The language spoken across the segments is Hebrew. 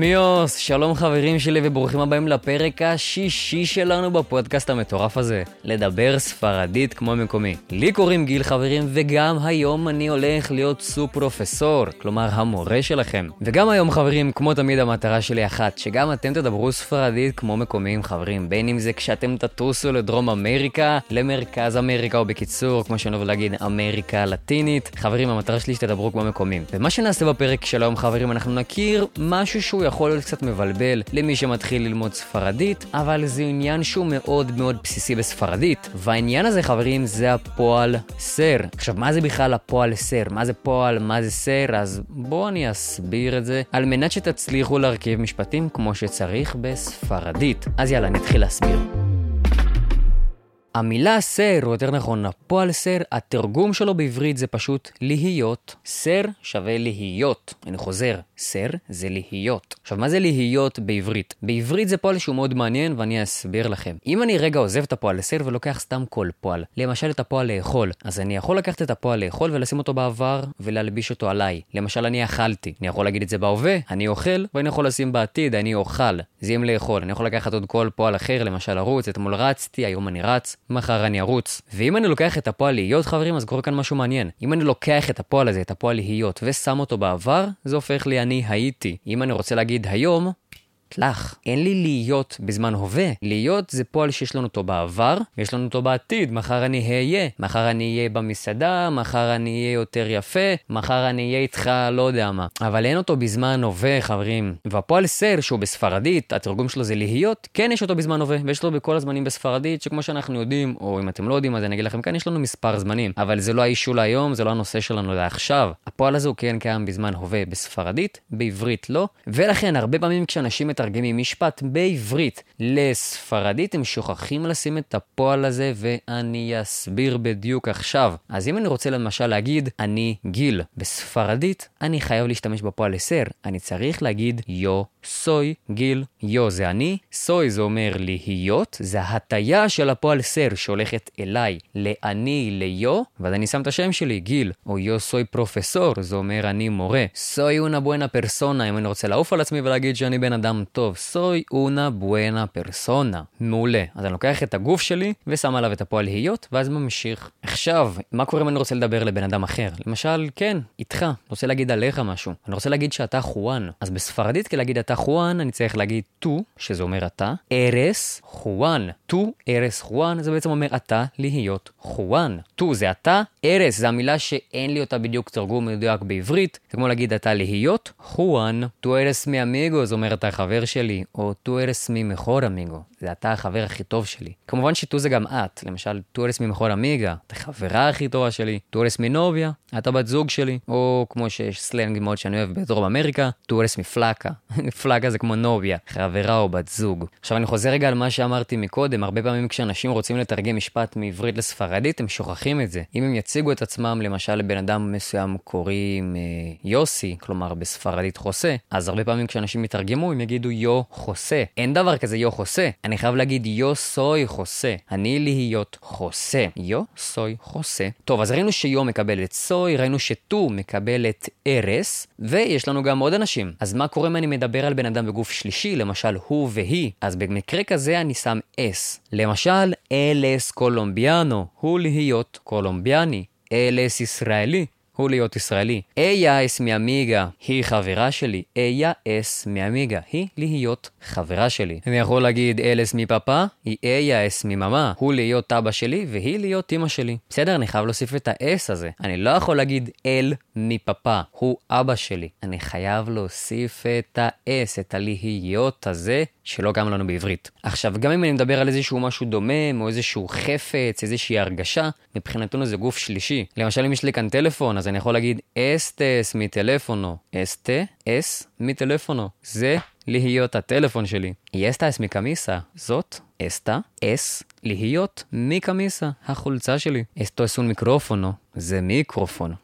מיוס, שלום חברים שלי וברוכים הבאים לפרק השישי שלנו בפודקאסט המטורף הזה, לדבר ספרדית כמו מקומי. לי קוראים גיל חברים, וגם היום אני הולך להיות סופ פרופסור, כלומר המורה שלכם. וגם היום חברים, כמו תמיד המטרה שלי אחת, שגם אתם תדברו ספרדית כמו מקומיים חברים, בין אם זה כשאתם תטוסו לדרום אמריקה, למרכז אמריקה, או בקיצור, כמו שאני אוהב להגיד, אמריקה הלטינית. חברים, המטרה שלי שתדברו כמו מקומיים. ומה שנעשה בפרק של היום חברים, אנחנו נכיר משהו שהוא יכול להיות קצת מבלבל למי שמתחיל ללמוד ספרדית, אבל זה עניין שהוא מאוד מאוד בסיסי בספרדית. והעניין הזה, חברים, זה הפועל סר. עכשיו, מה זה בכלל הפועל סר? מה זה פועל? מה זה סר? אז בואו אני אסביר את זה, על מנת שתצליחו להרכיב משפטים כמו שצריך בספרדית. אז יאללה, נתחיל להסביר. המילה סר, או יותר נכון, הפועל סר, התרגום שלו בעברית זה פשוט להיות. סר שווה להיות. אני חוזר, סר זה להיות. עכשיו, מה זה להיות בעברית? בעברית זה פועל שהוא מאוד מעניין, ואני אסביר לכם. אם אני רגע עוזב את הפועל סר ולוקח סתם כל פועל, למשל את הפועל לאכול, אז אני יכול לקחת את הפועל לאכול ולשים אותו בעבר ולהלביש אותו עליי. למשל, אני אכלתי. אני יכול להגיד את זה בהווה, אני אוכל, ואני יכול לשים בעתיד, אני אוכל. זה עם לאכול. אני יכול לקחת עוד כל פועל אחר, למשל לרוץ, אתמול רצתי, היום אני רץ. מחר אני ארוץ. ואם אני לוקח את הפועל להיות, חברים, אז קורה כאן משהו מעניין. אם אני לוקח את הפועל הזה, את הפועל להיות, ושם אותו בעבר, זה הופך לי אני הייתי. אם אני רוצה להגיד היום, לך. אין לי להיות בזמן הווה. להיות זה פועל שיש לנו אותו בעבר, ויש לנו אותו בעתיד. מחר אני אהיה. מחר אני אהיה במסעדה, מחר אני אהיה יותר יפה, מחר אני אהיה איתך לא יודע מה. אבל אין אותו בזמן הווה, חברים. והפועל סר, שהוא בספרדית, התרגום שלו זה להיות, כן יש אותו בזמן הווה, ויש אותו בכל הזמנים בספרדית, שכמו שאנחנו יודעים, או אם אתם לא יודעים, אז אני אגיד לכם כאן, יש לנו מספר זמנים. אבל זה לא האישול היום, זה לא הנושא שלנו לעכשיו. הפועל הזה הוא כן קיים בזמן הווה בספרדית, בעברית לא, ולכן הרבה פעמים כשאנשים מתרגמים משפט בעברית לספרדית, הם שוכחים לשים את הפועל הזה, ואני אסביר בדיוק עכשיו. אז אם אני רוצה למשל להגיד, אני גיל בספרדית, אני חייב להשתמש בפועל לסר. אני צריך להגיד יו סוי גיל. יו זה אני, סוי זה אומר להיות, זה ההטייה של הפועל סר שהולכת אליי, לאני, ליו, ואז אני שם את השם שלי, גיל. או יו סוי פרופסור, זה אומר אני מורה. סוי אונה בואנה פרסונה, אם אני רוצה לעוף על עצמי ולהגיד שאני בן אדם טוב. סוי אונה בואנה פרסונה. מעולה. אז אני לוקח את הגוף שלי ושם עליו את הפועל להיות, ואז ממשיך. עכשיו, מה קורה אם אני רוצה לדבר לבן אדם אחר? למשל, כן, איתך, רוצה להגיד עליך משהו. אני רוצה להגיד שאתה חואן. אז בספרדית כדי להגיד אתה חואן, אני צריך להגיד tú, שזה אומר אתה, eres Juan. Tú, eres Juan, זה בעצם אומר אתה להיות חואן. Tú זה אתה, eres זה המילה שאין לי אותה בדיוק תרגום מדויק בעברית, זה כמו להגיד אתה להיות חואן. Tú eres mi amigo, זה אומר אתה חבר שלי, או tú eres mi mejor amigo, זה אתה החבר הכי טוב שלי. כמובן ש tú זה גם את, למשל tú eres mi mejor amiga, אתה חברה הכי טובה שלי, tú eres mi novia, אתה בת זוג שלי, או כמו שיש סלנג מאוד שאני אוהב בדרום אמריקה, tú eres mi flaca. Flaca זה כמו novia, חברה או בת זוג. עכשיו אני חוזר רגע על מה שאמרתי מקודם, הרבה פעמים כשאנשים רוצים לתרגם משפט מעברית לספרדית, הם שוכחים את זה. אם הם יציגו את עצמם, למשל לבן אדם מסוים קוראים אה, יוסי, כלומר בספרדית José, אז הרבה פעמים כשאנשים יתרגמו, הם יגידו יו חוסה. אין דבר כזה יו חוסה. אני חייב להגיד יו סוי חוסה. אני להיות חוסה. יו סוי חוסה. טוב, אז ראינו ש yo מקבל את soy, ראינו ש tú מקבל את eres, ויש לנו גם עוד אנשים. אז מה קורה אם אני מדבר על בן אדם בגוף שלישי, למשל הוא והיא, אז במקרה כזה אני שם es. למשל, אלס קולומביאנו, הוא להיות קולומביאני. אלס ישראלי, הוא להיות ישראלי. איה אס מיאמיגה היא חברה שלי. איה אס מיאמיגה היא להיות חברה שלי. אני יכול להגיד אלס מפאפה, היא איה אס מממה. הוא להיות אבא שלי והיא להיות אמא שלי. בסדר, אני חייב להוסיף את האס הזה. אני לא יכול להגיד אל מפאפה, הוא אבא שלי. אני חייב להוסיף את האס, את הלהיות הזה. שלא קם לנו בעברית. עכשיו, גם אם אני מדבר על איזשהו משהו דומם, או איזשהו חפץ, איזושהי הרגשה, מבחינתנו זה גוף שלישי. למשל, אם יש לי כאן טלפון, אז אני יכול להגיד אסטס מטלפונו. אסטה, אס מטלפונו. זה להיות הטלפון שלי. יסטס מקמיסה. זאת, אסטה, אס, להיות מקמיסה, החולצה שלי. אסטו אסון מיקרופונו. זה מיקרופון.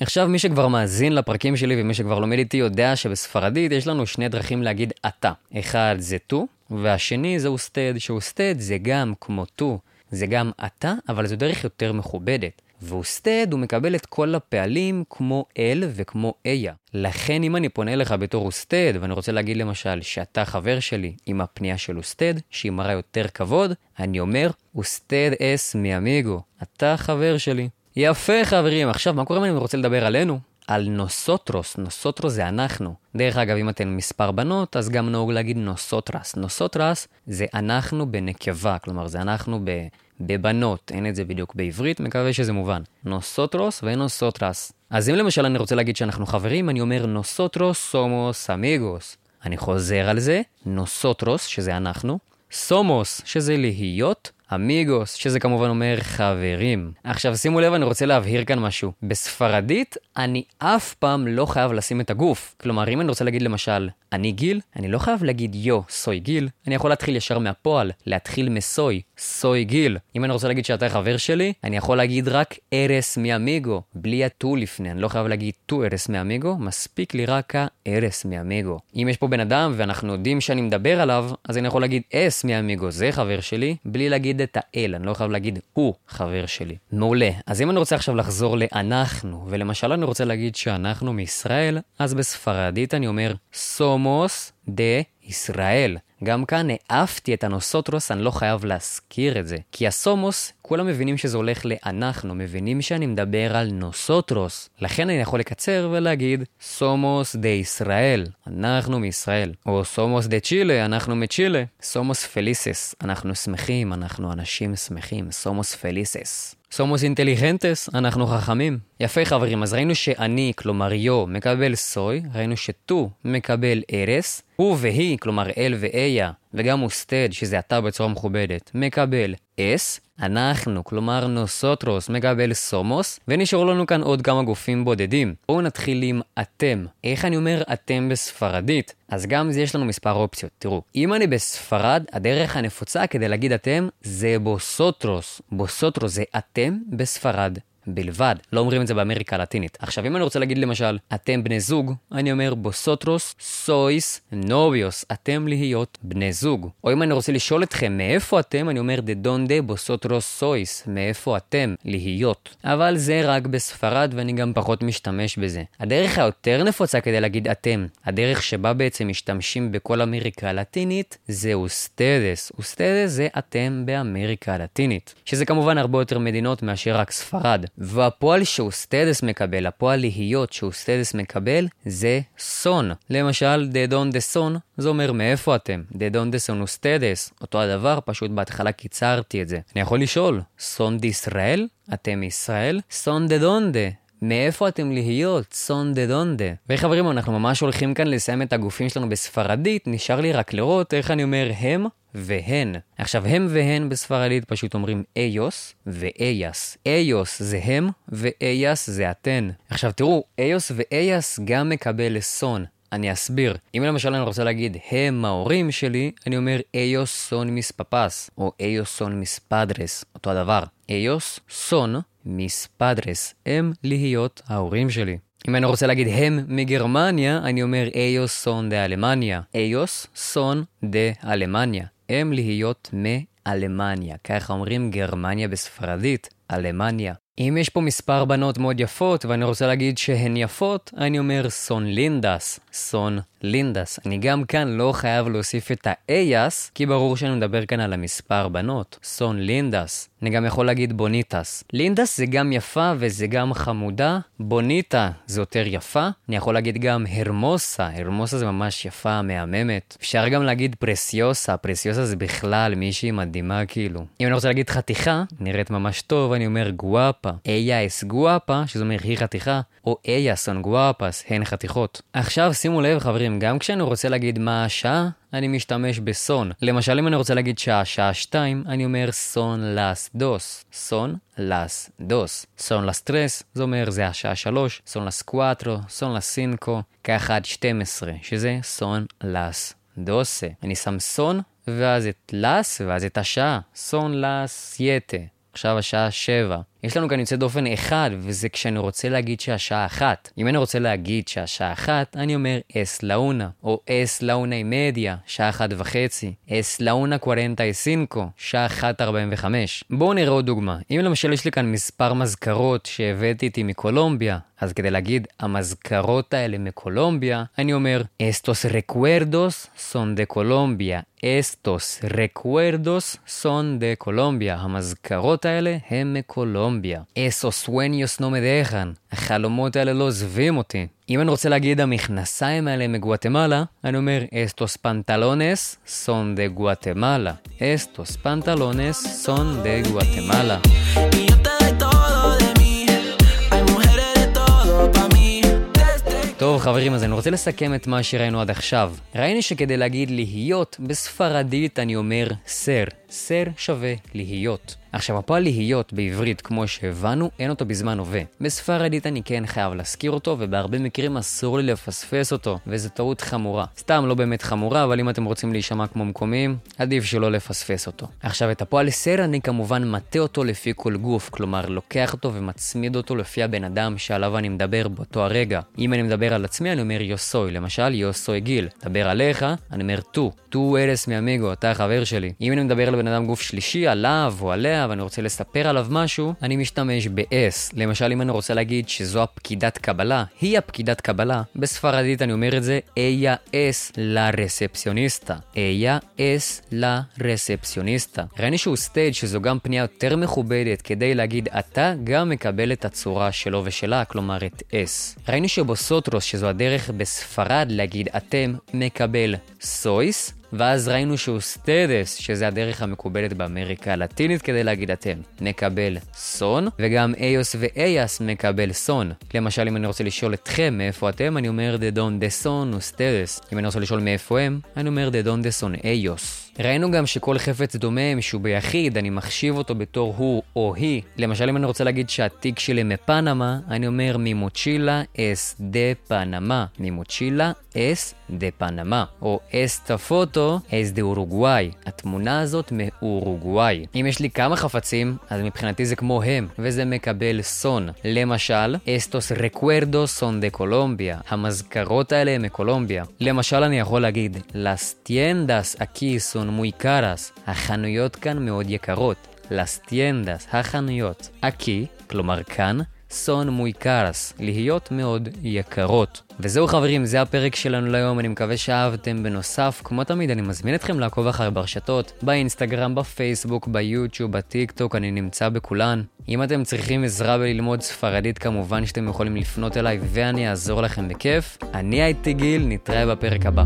עכשיו, מי שכבר מאזין לפרקים שלי ומי שכבר לומד איתי יודע שבספרדית יש לנו שני דרכים להגיד אתה. אחד זה tú, והשני זה usted, ש usted זה גם כמו tú, זה גם אתה, אבל זו דרך יותר מכובדת. ו usted הוא מקבל את כל הפעלים כמו él וכמו ella. לכן אם אני פונה אליך בתור usted, ואני רוצה להגיד למשל שאתה חבר שלי עם הפנייה של usted, שהיא מראה יותר כבוד, אני אומר usted es mi amigo, אתה חבר שלי. יפה חברים, עכשיו מה קורה אם אני רוצה לדבר עלינו? על nosotros, nosotros זה אנחנו. דרך אגב, אם אתן מספר בנות, אז גם נהוג להגיד nosotras. Nosotras זה אנחנו בנקבה, כלומר זה אנחנו ב... בבנות, אין את זה בדיוק בעברית, מקווה שזה מובן. Nosotros ו nosotras. אז אם למשל אני רוצה להגיד שאנחנו חברים, אני אומר nosotros somos amigos. אני חוזר על זה, nosotros, שזה אנחנו, somos, שזה להיות, amigos, שזה כמובן אומר חברים. עכשיו שימו לב, אני רוצה להבהיר כאן משהו. בספרדית, אני אף פעם לא חייב לשים את הגוף. כלומר, אם אני רוצה להגיד למשל, אני גיל, אני לא חייב להגיד יו, סוי גיל. אני יכול להתחיל ישר מהפועל, להתחיל מסוי, סוי גיל. אם אני רוצה להגיד שאתה חבר שלי, אני יכול להגיד רק eres mi amigo, בלי ה tú לפני. אני לא חייב להגיד tú eres mi amigo, מספיק לי רק ה eres mi amigo. אם יש פה בן אדם ואנחנו יודעים שאני מדבר עליו, אז אני יכול להגיד es mi amigo, זה חבר שלי, בלי להגיד את ה él, אני לא חייב להגיד הוא חבר שלי. מעולה. אז אם אני רוצה עכשיו לחזור לאנחנו, ולמשל אני רוצה להגיד שאנחנו מישראל, אז בספרדית אני אומר somos de Israel. גם כאן העפתי את ה nosotros, אני לא חייב להזכיר את זה. כי ה somos, כולם מבינים שזה הולך לאנחנו, מבינים שאני מדבר על nosotros. לכן אני יכול לקצר ולהגיד somos de Israel, אנחנו מישראל. או somos de Chile, אנחנו מצ'ילה. Somos felices, אנחנו שמחים, אנחנו אנשים שמחים. Somos felices. Somos inteligentes, אנחנו חכמים. יפה חברים, אז ראינו שאני, כלומר yo, מקבל soy, ראינו ש tú מקבל eres, הוא והיא, כלומר él ו ella, וגם usted, שזה אתה בצורה מכובדת, מקבל es, אנחנו, כלומר nosotros, מקבל somos, ונשארו לנו כאן עוד כמה גופים בודדים. בואו נתחיל עם אתם. איך אני אומר אתם בספרדית? אז גם זה יש לנו מספר אופציות. תראו, אם אני בספרד, הדרך הנפוצה כדי להגיד אתם זה vosotros. Vosotros זה אתם בספרד. בלבד, לא אומרים את זה באמריקה הלטינית. עכשיו, אם אני רוצה להגיד למשל, אתם בני זוג, אני אומר vosotros sois novios, אתם להיות בני זוג. או אם אני רוצה לשאול אתכם מאיפה אתם, אני אומר de dónde vosotros sois, מאיפה אתם להיות. אבל זה רק בספרד ואני גם פחות משתמש בזה. הדרך היותר נפוצה כדי להגיד אתם, הדרך שבה בעצם משתמשים בכל אמריקה הלטינית, זה ustedes. Ustedes זה אתם באמריקה הלטינית. שזה כמובן הרבה יותר מדינות מאשר רק ספרד. והפועל ש ustedes מקבל, הפועל להיות ש ustedes מקבל, זה son. למשל, de dónde son, זה אומר מאיפה אתם? De dónde son ustedes. אותו הדבר, פשוט בהתחלה קיצרתי את זה. אני יכול לשאול, son de Israel? אתם מישראל? Son de dónde. מאיפה אתם להיות? Son de dónde. וחברים, אנחנו ממש הולכים כאן לסיים את הגופים שלנו בספרדית, נשאר לי רק לראות איך אני אומר הם והן. עכשיו, הם והן בספרדית פשוט אומרים ellos ו ellas. Ellos זה הם ו ellas זה אתן. עכשיו תראו, ellos ו ellas גם מקבל את son. אני אסביר. אם למשל אני רוצה להגיד הם ההורים שלי, אני אומר ellos son mis papás, או ellos son mis padres, אותו הדבר. Ellos son mis padres, הם להיות ההורים שלי. אם אני רוצה להגיד הם מגרמניה, אני אומר ellos son de Alemania. Ellos son de Alemania. הם להיות מ Alemania. ככה אומרים גרמניה בספרדית, Alemania. אם יש פה מספר בנות מאוד יפות, ואני רוצה להגיד שהן יפות, אני אומר son lindas, son lindas. אני גם כאן לא חייב להוסיף את ה ellas, כי ברור שאני מדבר כאן על המספר בנות. Son lindas. אני גם יכול להגיד bonitas. Lindas זה גם יפה וזה גם חמודה. Bonita זה יותר יפה. אני יכול להגיד גם hermosa. Hermosa זה ממש יפה, מהממת. אפשר גם להגיד preciosa. Preciosa זה בכלל מישהי מדהימה כאילו. אם אני רוצה להגיד חתיכה, נראית ממש טוב, אני אומר guapa. Ella es guapa, שזה אומר היא חתיכה, או ellas son guapas, הן חתיכות. עכשיו שימו לב חברים, גם כשאני רוצה להגיד מה השעה, אני משתמש בסון. למשל, אם אני רוצה להגיד שעה, שעה שתיים, אני אומר סון לס דוס. סון לס דוס. סון לס טרס, זה אומר זה השעה שלוש, סון לס קואטרו, סון לס סינקו, ככה עד 12, שזה סון לס דוסה. אני שם סון, ואז את לס, ואז את השעה. סון לס יתה. עכשיו השעה שבע. יש לנו כאן יוצא דופן אחד, וזה כשאני רוצה להגיד שהשעה אחת. אם אני רוצה להגיד שהשעה אחת, אני אומר אס לאונה, או אס לאונה y מדיה, שעה אחת וחצי. אס לאונה 45, שעה אחת ארבעים וחמש. בואו נראה עוד דוגמה. אם למשל יש לי כאן מספר מזכרות שהבאתי איתי מקולומביה, אז כדי להגיד המזכרות האלה מקולומביה, אני אומר Estos recuerdos son de Colombia. Estos recuerdos son de Colombia. המזכרות האלה הם מקולומביה. Sueños no me dejan. החלומות האלה לא עוזבים אותי. אם אני רוצה להגיד המכנסיים האלה מגואטמלה, אני אומר Estos pantalones son de Guatemala. Estos pantalones son de Guatemala. טוב חברים, אז אני רוצה לסכם את מה שראינו עד עכשיו. ראינו שכדי להגיד להיות, בספרדית אני אומר סר. סר שווה להיות. עכשיו, הפועל להיות בעברית, כמו שהבנו, אין אותו בזמן הווה. בספרדית אני כן חייב להזכיר אותו, ובהרבה מקרים אסור לי לפספס אותו, וזו טעות חמורה. סתם לא באמת חמורה, אבל אם אתם רוצים להישמע כמו מקומיים, עדיף שלא לפספס אותו. עכשיו, את הפועל סר אני כמובן מטה אותו לפי כל גוף, כלומר, לוקח אותו ומצמיד אותו לפי הבן אדם שעליו אני מדבר באותו הרגע. אם אני מדבר על עצמי, אני אומר יוסוי, למשל יוסוי גיל. מדבר עליך, אני אומר tú. tú eres mi amigo, אתה החבר שלי. אם אני מדבר על בן אדם גוף שלישי, עליו או עליה, ואני רוצה לספר עליו משהו, אני משתמש ב es. למשל, אם אני רוצה להגיד שזו הפקידת קבלה, היא הפקידת קבלה, בספרדית אני אומר את זה, ella es la recepcionista. ella es la recepcionista. ראינו ש usted שזו גם פנייה יותר מכובדת כדי להגיד אתה גם מקבל את הצורה שלו ושלה, כלומר את es. ראינו ש vosotros, שזו הדרך בספרד להגיד אתם, מקבל סויס, ואז ראינו ש ustedes, שזה הדרך המקובלת באמריקה הלטינית כדי להגיד אתם. מקבל son, וגם ellos ו ellas מקבל son. למשל, אם אני רוצה לשאול אתכם מאיפה אתם, אני אומר de dónde son ustedes. אם אני רוצה לשאול מאיפה הם, אני אומר de dónde son ellos. ראינו גם שכל חפץ דומם שהוא ביחיד, אני מחשיב אותו בתור הוא או היא. למשל, אם אני רוצה להגיד שהתיק שלי מפנמה, אני אומר mi mochila es de Panamá. mi mochila es de Panamá. או esta foto es de Uruguay. התמונה הזאת מאורוגוואי. אם יש לי כמה חפצים, אז מבחינתי זה כמו הם, וזה מקבל son. למשל, estos recuerdo סון דה קולומביה. המזכרות האלה הם מקולומביה. למשל, אני יכול להגיד, las tiendas aquí son muy caras. החנויות כאן מאוד יקרות. las tiendas, החנויות. aquí, כלומר כאן, son muy caras, להיות מאוד יקרות. וזהו חברים, זה הפרק שלנו להיום, אני מקווה שאהבתם. בנוסף, כמו תמיד, אני מזמין אתכם לעקוב אחרי ברשתות, באינסטגרם, בפייסבוק, ביוטיוב, בטיק טוק, אני נמצא בכולן. אם אתם צריכים עזרה בללמוד ספרדית, כמובן שאתם יכולים לפנות אליי ואני אעזור לכם בכיף. אני הייתי גיל, נתראה בפרק הבא.